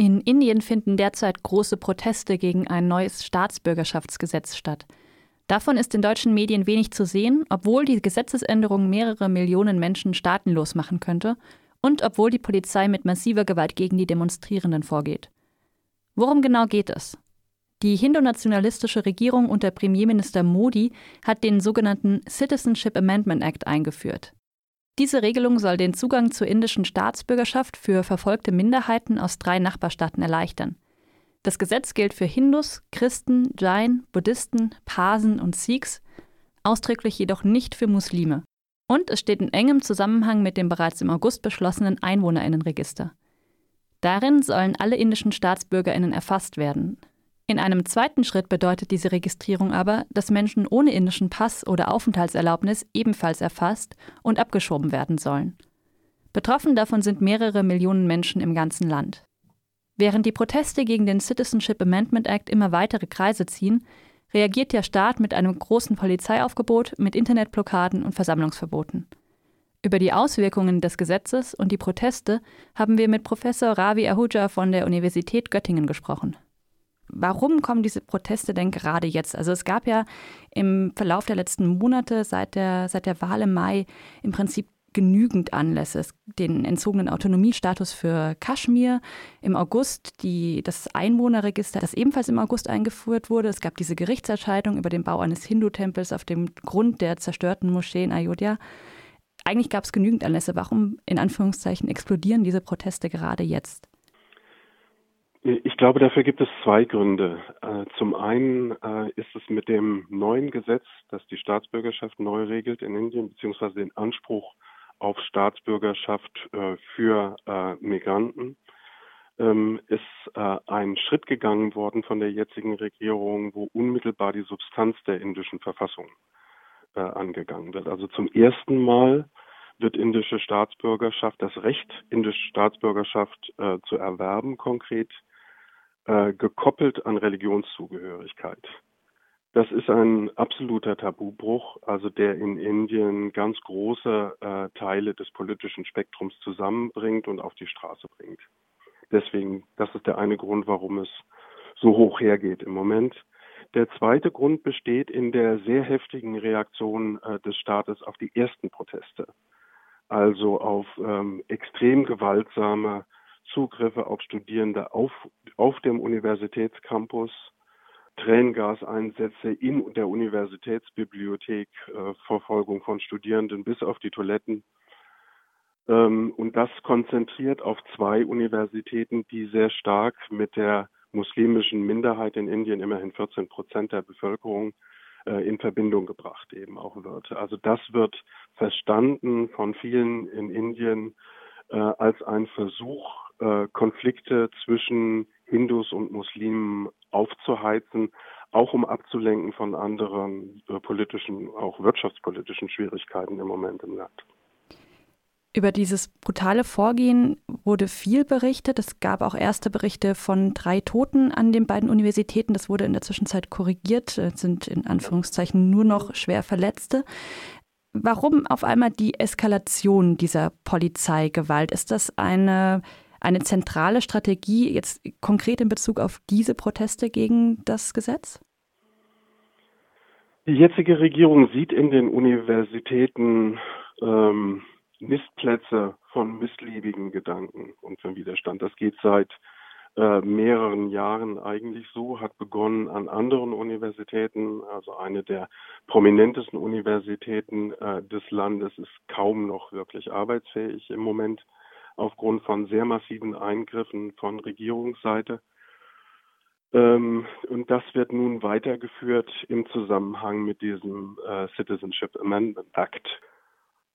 In Indien finden derzeit große Proteste gegen ein neues Staatsbürgerschaftsgesetz statt. Davon ist in deutschen Medien wenig zu sehen, obwohl die Gesetzesänderung mehrere Millionen Menschen staatenlos machen könnte und obwohl die Polizei mit massiver Gewalt gegen die Demonstrierenden vorgeht. Worum genau geht es? Die hindu-nationalistische Regierung unter Premierminister Modi hat den sogenannten Citizenship Amendment Act eingeführt. Diese Regelung soll den Zugang zur indischen Staatsbürgerschaft für verfolgte Minderheiten aus drei Nachbarstaaten erleichtern. Das Gesetz gilt für Hindus, Christen, Jain, Buddhisten, Parsen und Sikhs, ausdrücklich jedoch nicht für Muslime. Und es steht in engem Zusammenhang mit dem bereits im August beschlossenen Einwohnerinnenregister. Darin sollen alle indischen Staatsbürgerinnen erfasst werden. In einem zweiten Schritt bedeutet diese Registrierung aber, dass Menschen ohne indischen Pass oder Aufenthaltserlaubnis ebenfalls erfasst und abgeschoben werden sollen. Betroffen davon sind mehrere Millionen Menschen im ganzen Land. Während die Proteste gegen den Citizenship Amendment Act immer weitere Kreise ziehen, reagiert der Staat mit einem großen Polizeiaufgebot, mit Internetblockaden und Versammlungsverboten. Über die Auswirkungen des Gesetzes und die Proteste haben wir mit Professor Ravi Ahuja von der Universität Göttingen gesprochen warum kommen diese Proteste denn gerade jetzt? Also es gab ja im Verlauf der letzten Monate seit der, seit der Wahl im Mai im Prinzip genügend Anlässe. Den entzogenen Autonomiestatus für Kaschmir, im August die, das Einwohnerregister, das ebenfalls im August eingeführt wurde. Es gab diese Gerichtsentscheidung über den Bau eines Hindu-Tempels auf dem Grund der zerstörten Moschee in Ayodhya. Eigentlich gab es genügend Anlässe. Warum, in Anführungszeichen, explodieren diese Proteste gerade jetzt? Ich glaube, dafür gibt es zwei Gründe. Äh, zum einen äh, ist es mit dem neuen Gesetz, das die Staatsbürgerschaft neu regelt in Indien, beziehungsweise den Anspruch auf Staatsbürgerschaft äh, für Migranten, ähm, ist ein Schritt gegangen worden von der jetzigen Regierung, wo unmittelbar die Substanz der indischen Verfassung angegangen wird. Also zum ersten Mal wird indische Staatsbürgerschaft, das Recht, indische Staatsbürgerschaft zu erwerben konkret äh, gekoppelt an Religionszugehörigkeit. Das ist ein absoluter Tabubruch, also der in Indien ganz große äh, Teile des politischen Spektrums zusammenbringt und auf die Straße bringt. Deswegen, das ist der eine Grund, warum es so hoch hergeht im Moment. Der zweite Grund besteht in der sehr heftigen Reaktion äh, des Staates auf die ersten Proteste, also auf ähm, extrem gewaltsame Zugriffe auf Studierende auf, auf dem Universitätscampus, Tränengaseinsätze in der Universitätsbibliothek, äh, Verfolgung von Studierenden bis auf die Toiletten. Ähm, und das konzentriert auf zwei Universitäten, die sehr stark mit der muslimischen Minderheit in Indien, immerhin 14 Prozent der Bevölkerung, äh, in Verbindung gebracht eben auch wird. Also das wird verstanden von vielen in Indien äh, als ein Versuch, äh, Konflikte zwischen Hindus und Muslimen aufzuheizen, auch um abzulenken von anderen äh, politischen, auch wirtschaftspolitischen Schwierigkeiten im Moment im Land. Über dieses brutale Vorgehen wurde viel berichtet. Es gab auch erste Berichte von drei Toten an den beiden Universitäten. Das wurde in der Zwischenzeit korrigiert. Es sind in Anführungszeichen nur noch schwer Verletzte. Warum auf einmal die Eskalation dieser Polizeigewalt? Ist das eine eine zentrale Strategie jetzt konkret in Bezug auf diese Proteste gegen das Gesetz? Die jetzige Regierung sieht in den Universitäten ähm, Nistplätze von missliebigen Gedanken und von Widerstand. Das geht seit äh, mehreren Jahren eigentlich so, hat begonnen an anderen Universitäten, also eine der prominentesten Universitäten äh, des Landes ist kaum noch wirklich arbeitsfähig im Moment aufgrund von sehr massiven Eingriffen von Regierungsseite. Ähm, und das wird nun weitergeführt im Zusammenhang mit diesem äh, Citizenship Amendment Act.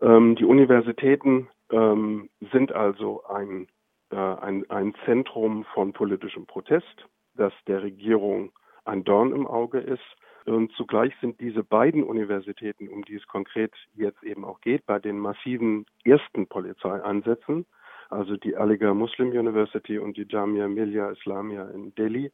Ähm, die Universitäten ähm, sind also ein, ein, ein Zentrum von politischem Protest, das der Regierung ein Dorn im Auge ist. Und zugleich sind diese beiden Universitäten, um die es konkret jetzt eben auch geht, bei den massiven ersten Polizeieinsätzen, also die Aligarh Muslim University und die Jamia Millia Islamia in Delhi,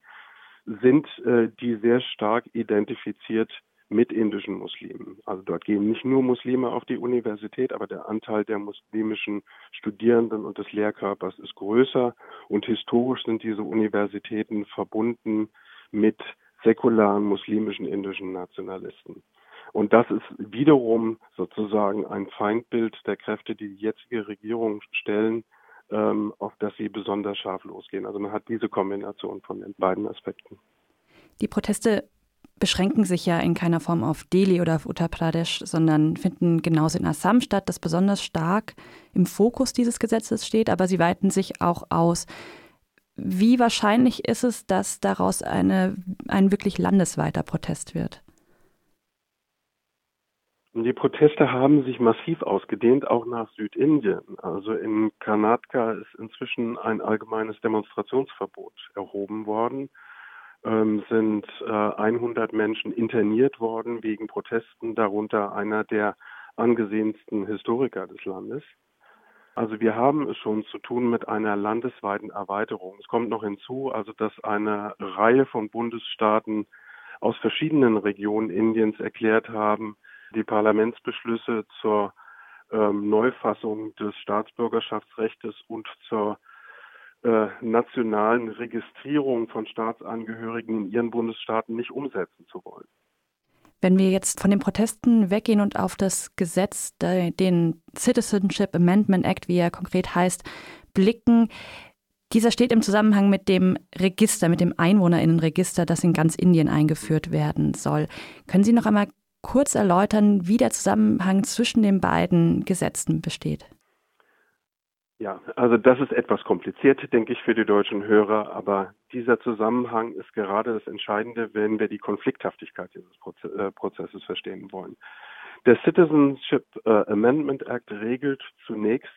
sind äh, die sehr stark identifiziert mit indischen Muslimen. Also dort gehen nicht nur Muslime auf die Universität, aber der Anteil der muslimischen Studierenden und des Lehrkörpers ist größer und historisch sind diese Universitäten verbunden mit säkularen muslimischen indischen Nationalisten. Und das ist wiederum sozusagen ein Feindbild der Kräfte, die die jetzige Regierung stellen, ähm, auf das sie besonders scharf losgehen. Also man hat diese Kombination von den beiden Aspekten. Die Proteste beschränken sich ja in keiner Form auf Delhi oder auf Uttar Pradesh, sondern finden genauso in Assam statt, das besonders stark im Fokus dieses Gesetzes steht, aber sie weiten sich auch aus. Wie wahrscheinlich ist es, dass daraus eine, ein wirklich landesweiter Protest wird? Die Proteste haben sich massiv ausgedehnt, auch nach Südindien. Also in Karnataka ist inzwischen ein allgemeines Demonstrationsverbot erhoben worden ähm, sind äh, 100 Menschen interniert worden wegen Protesten, darunter einer der angesehensten Historiker des Landes. Also wir haben es schon zu tun mit einer landesweiten Erweiterung. Es kommt noch hinzu, also dass eine Reihe von Bundesstaaten aus verschiedenen Regionen Indiens erklärt haben, die Parlamentsbeschlüsse zur ähm, Neufassung des Staatsbürgerschaftsrechts und zur äh, nationalen Registrierung von Staatsangehörigen in ihren Bundesstaaten nicht umsetzen zu wollen. Wenn wir jetzt von den Protesten weggehen und auf das Gesetz, den Citizenship Amendment Act, wie er konkret heißt, blicken, dieser steht im Zusammenhang mit dem Register, mit dem Einwohnerinnenregister, das in ganz Indien eingeführt werden soll. Können Sie noch einmal kurz erläutern, wie der Zusammenhang zwischen den beiden Gesetzen besteht? Ja, also das ist etwas kompliziert, denke ich, für die deutschen Hörer, aber dieser Zusammenhang ist gerade das Entscheidende, wenn wir die Konflikthaftigkeit dieses äh, Prozesses verstehen wollen. Der Citizenship äh, Amendment Act regelt zunächst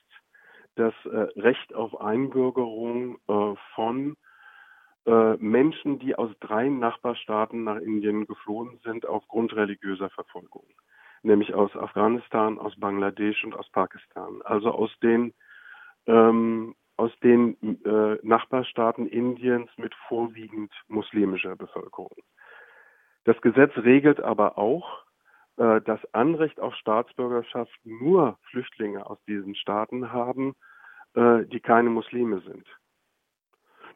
das äh, Recht auf Einbürgerung von Menschen, die aus drei Nachbarstaaten nach Indien geflohen sind aufgrund religiöser Verfolgung, nämlich aus Afghanistan, aus Bangladesch und aus Pakistan, also aus den ähm, aus den äh, Nachbarstaaten Indiens mit vorwiegend muslimischer Bevölkerung. Das Gesetz regelt aber auch, äh, dass Anrecht auf Staatsbürgerschaft nur Flüchtlinge aus diesen Staaten haben, äh, die keine Muslime sind.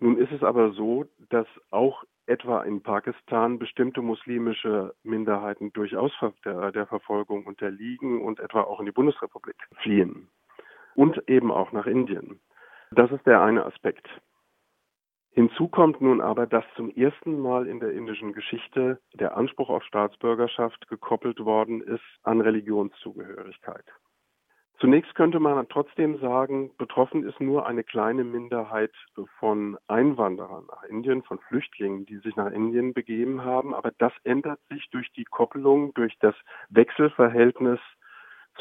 Nun ist es aber so, dass auch etwa in Pakistan bestimmte muslimische Minderheiten durchaus der, der Verfolgung unterliegen und etwa auch in die Bundesrepublik fliehen und eben auch nach Indien. Das ist der eine Aspekt. Hinzu kommt nun aber, dass zum ersten Mal in der indischen Geschichte der Anspruch auf Staatsbürgerschaft gekoppelt worden ist an Religionszugehörigkeit. Zunächst könnte man trotzdem sagen, betroffen ist nur eine kleine Minderheit von Einwanderern nach Indien, von Flüchtlingen, die sich nach Indien begeben haben. Aber das ändert sich durch die Koppelung, durch das Wechselverhältnis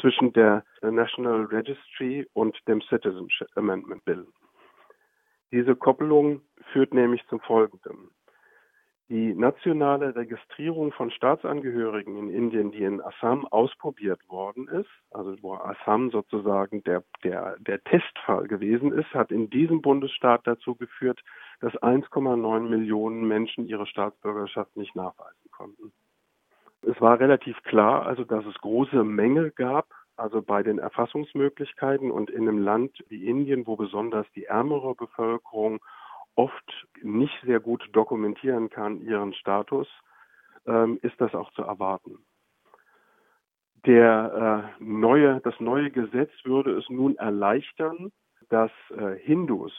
zwischen der National Registry und dem Citizenship Amendment Bill. Diese Koppelung führt nämlich zum Folgenden. Die nationale Registrierung von Staatsangehörigen in Indien, die in Assam ausprobiert worden ist, also wo Assam sozusagen der, der, der Testfall gewesen ist, hat in diesem Bundesstaat dazu geführt, dass 1,9 Millionen Menschen ihre Staatsbürgerschaft nicht nachweisen konnten. Es war relativ klar, also dass es große Mängel gab, also bei den Erfassungsmöglichkeiten und in einem Land wie Indien, wo besonders die ärmere Bevölkerung oft nicht sehr gut dokumentieren kann ihren Status, ähm, ist das auch zu erwarten. Der äh, neue, das neue Gesetz würde es nun erleichtern, dass äh, Hindus,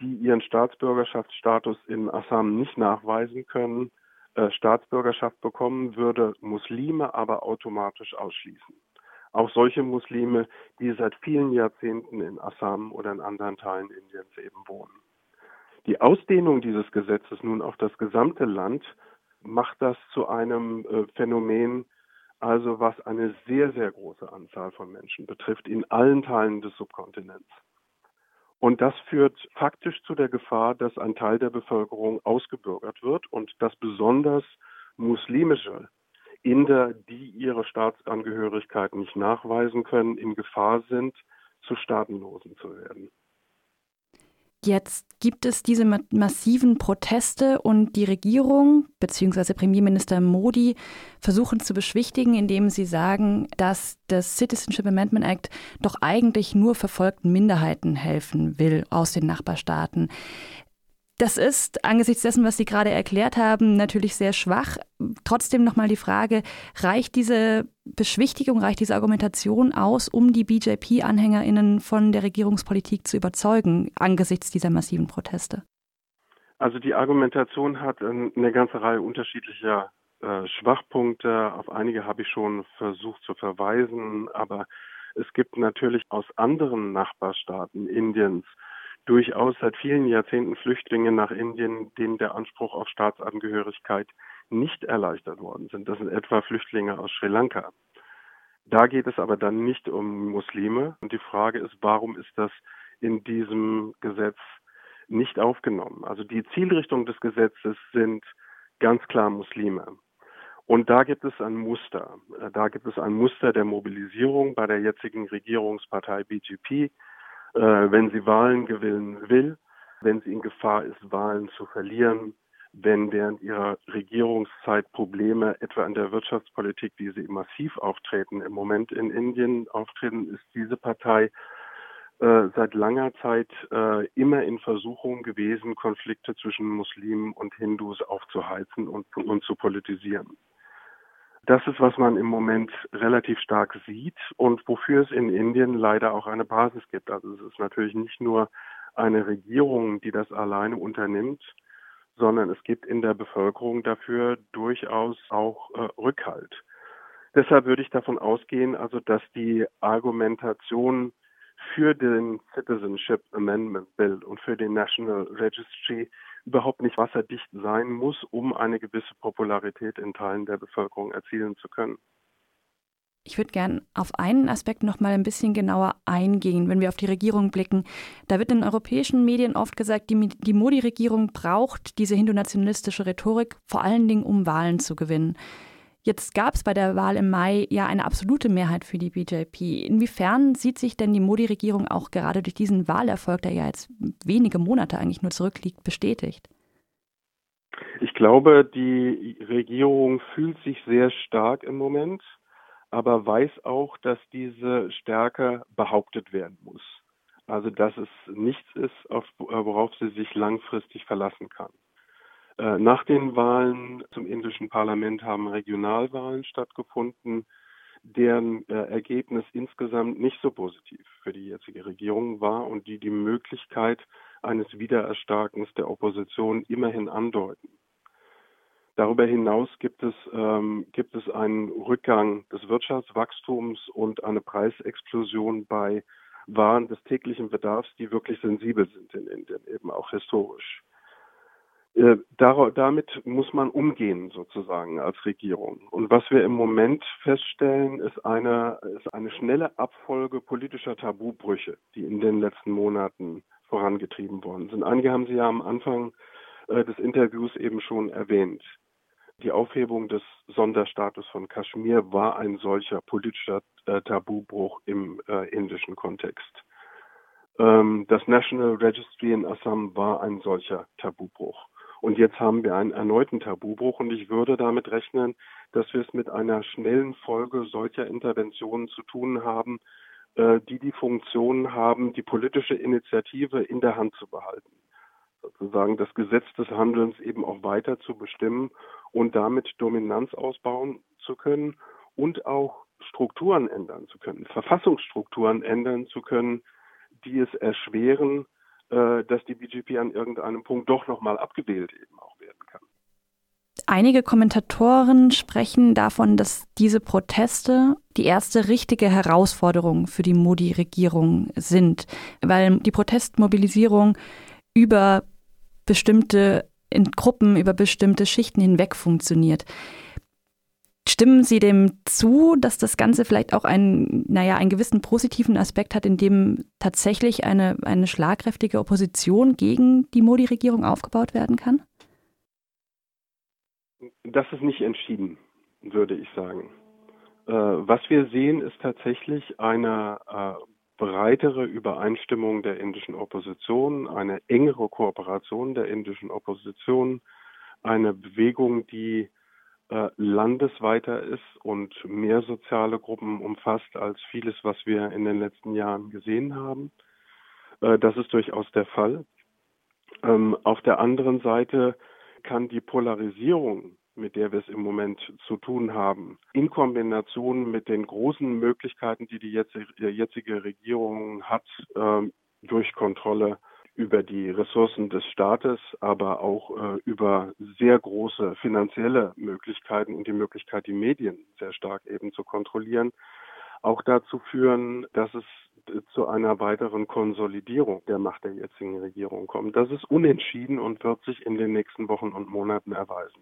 die ihren Staatsbürgerschaftsstatus in Assam nicht nachweisen können, äh, Staatsbürgerschaft bekommen, würde Muslime aber automatisch ausschließen. Auch solche Muslime, die seit vielen Jahrzehnten in Assam oder in anderen Teilen Indiens eben wohnen. Die Ausdehnung dieses Gesetzes nun auf das gesamte Land macht das zu einem äh, Phänomen, also was eine sehr, sehr große Anzahl von Menschen betrifft in allen Teilen des Subkontinents. Und das führt faktisch zu der Gefahr, dass ein Teil der Bevölkerung ausgebürgert wird und dass besonders muslimische Inder, die ihre Staatsangehörigkeit nicht nachweisen können, in Gefahr sind, zu Staatenlosen zu werden. Jetzt gibt es diese massiven Proteste und die Regierung bzw. Premierminister Modi versuchen zu beschwichtigen, indem sie sagen, dass das Citizenship Amendment Act doch eigentlich nur verfolgten Minderheiten helfen will aus den Nachbarstaaten. Das ist angesichts dessen, was Sie gerade erklärt haben, natürlich sehr schwach. Trotzdem nochmal die Frage, reicht diese Beschwichtigung, reicht diese Argumentation aus, um die BJP-Anhängerinnen von der Regierungspolitik zu überzeugen angesichts dieser massiven Proteste? Also die Argumentation hat eine ganze Reihe unterschiedlicher äh, Schwachpunkte. Auf einige habe ich schon versucht zu verweisen, aber es gibt natürlich aus anderen Nachbarstaaten Indiens durchaus seit vielen Jahrzehnten Flüchtlinge nach Indien, denen der Anspruch auf Staatsangehörigkeit nicht erleichtert worden sind. Das sind etwa Flüchtlinge aus Sri Lanka. Da geht es aber dann nicht um Muslime. Und die Frage ist, warum ist das in diesem Gesetz nicht aufgenommen? Also die Zielrichtung des Gesetzes sind ganz klar Muslime. Und da gibt es ein Muster. Da gibt es ein Muster der Mobilisierung bei der jetzigen Regierungspartei BGP, äh, wenn sie Wahlen gewinnen will, wenn sie in Gefahr ist, Wahlen zu verlieren, wenn während ihrer Regierungszeit Probleme etwa in der Wirtschaftspolitik, wie sie massiv auftreten, im Moment in Indien auftreten, ist diese Partei äh, seit langer Zeit äh, immer in Versuchung gewesen, Konflikte zwischen Muslimen und Hindus aufzuheizen und, und zu politisieren. Das ist, was man im Moment relativ stark sieht und wofür es in Indien leider auch eine Basis gibt. Also es ist natürlich nicht nur eine Regierung, die das alleine unternimmt, sondern es gibt in der Bevölkerung dafür durchaus auch äh, Rückhalt. Deshalb würde ich davon ausgehen, also dass die Argumentation für den Citizenship Amendment Bill und für den National Registry überhaupt nicht wasserdicht sein muss, um eine gewisse Popularität in Teilen der Bevölkerung erzielen zu können. Ich würde gern auf einen Aspekt noch mal ein bisschen genauer eingehen, wenn wir auf die Regierung blicken. Da wird in europäischen Medien oft gesagt, die, die Modi-Regierung braucht diese hindu-nationalistische Rhetorik vor allen Dingen, um Wahlen zu gewinnen. Jetzt gab es bei der Wahl im Mai ja eine absolute Mehrheit für die BJP. Inwiefern sieht sich denn die Modi-Regierung auch gerade durch diesen Wahlerfolg, der ja jetzt wenige Monate eigentlich nur zurückliegt, bestätigt? Ich glaube, die Regierung fühlt sich sehr stark im Moment, aber weiß auch, dass diese Stärke behauptet werden muss. Also dass es nichts ist, worauf sie sich langfristig verlassen kann. Äh, nach den Wahlen zum indischen Parlament haben Regionalwahlen stattgefunden, deren äh, Ergebnis insgesamt nicht so positiv für die jetzige Regierung war und die die Möglichkeit eines Wiedererstarkens der Opposition immerhin andeuten. Darüber hinaus gibt es, ähm, gibt es einen Rückgang des Wirtschaftswachstums und eine Preisexplosion bei Waren des täglichen Bedarfs, die wirklich sensibel sind in Indien, eben auch historisch. Äh, damit muss man umgehen sozusagen als Regierung. Und was wir im Moment feststellen, ist eine, ist eine schnelle Abfolge politischer Tabubrüche, die in den letzten Monaten vorangetrieben worden sind. Einige haben Sie ja am Anfang äh, des Interviews eben schon erwähnt. Die Aufhebung des Sonderstatus von Kaschmir war ein solcher politischer äh, Tabubruch im indischen Kontext. Ähm, das National Registry in Assam war ein solcher Tabubruch. Und jetzt haben wir einen erneuten Tabubruch und ich würde damit rechnen, dass wir es mit einer schnellen Folge solcher Interventionen zu tun haben, äh, die die Funktion haben, die politische Initiative in der Hand zu behalten. Sozusagen das Gesetz des Handelns eben auch weiter zu bestimmen und damit Dominanz ausbauen zu können und auch Strukturen ändern zu können, Verfassungsstrukturen ändern zu können, die es erschweren, äh, dass die BGP an irgendeinem Punkt doch nochmal abgewählt eben auch werden kann. Einige Kommentatoren sprechen davon, dass diese Proteste die erste richtige Herausforderung für die Modi-Regierung sind, weil die Protestmobilisierung über bestimmte Gruppen, über bestimmte Schichten hinweg funktioniert. Stimmen Sie dem zu, dass das Ganze vielleicht auch einen, naja, einen gewissen positiven Aspekt hat, in dem tatsächlich eine, eine schlagkräftige Opposition gegen die Modi-Regierung aufgebaut werden kann? Das ist nicht entschieden, würde ich sagen. Äh, was wir sehen, ist tatsächlich eine äh, breitere Übereinstimmung der indischen Opposition, eine engere Kooperation der indischen Opposition, eine Bewegung, die landesweiter ist und mehr soziale Gruppen umfasst als vieles, was wir in den letzten Jahren gesehen haben. Äh, das ist durchaus der Fall. Ähm, auf der anderen Seite kann die Polarisierung mit der wir es im Moment zu tun haben, in Kombination mit den großen Möglichkeiten, die die jetzige Regierung hat, ähm, durch Kontrolle über die Ressourcen des Staates, aber auch äh, über sehr große finanzielle Möglichkeiten und die Möglichkeit, die Medien sehr stark eben zu kontrollieren, auch dazu führen, dass es zu einer weiteren Konsolidierung der Macht der jetzigen Regierung kommt. Das ist unentschieden und wird sich in den nächsten Wochen und Monaten erweisen.